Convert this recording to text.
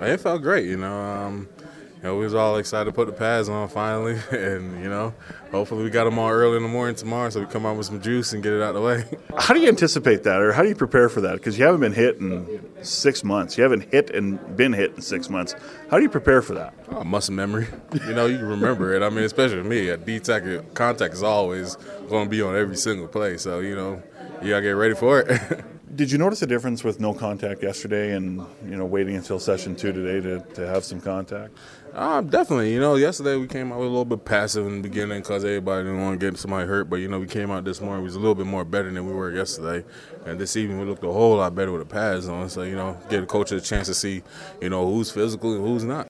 It felt great, you know. Um, you know, we was all excited to put the pads on finally, and you know, hopefully we got them on early in the morning tomorrow, so we come out with some juice and get it out of the way. How do you anticipate that, or how do you prepare for that? Because you haven't been hit in six months. You haven't hit and been hit in six months. How do you prepare for that? Oh, muscle memory. You know, you remember it. I mean, especially me, a D-tech contact is always going to be on every single play, so you know, you gotta get ready for it. Did you notice a difference with no contact yesterday, and you know, waiting until session two today to, to have some contact? Uh, definitely. You know, yesterday we came out a little bit passive in the beginning because everybody didn't want to get somebody hurt. But, you know, we came out this morning, we was a little bit more better than we were yesterday. And this evening we looked a whole lot better with the pads on. So, you know, give the coach a chance to see, you know, who's physical and who's not.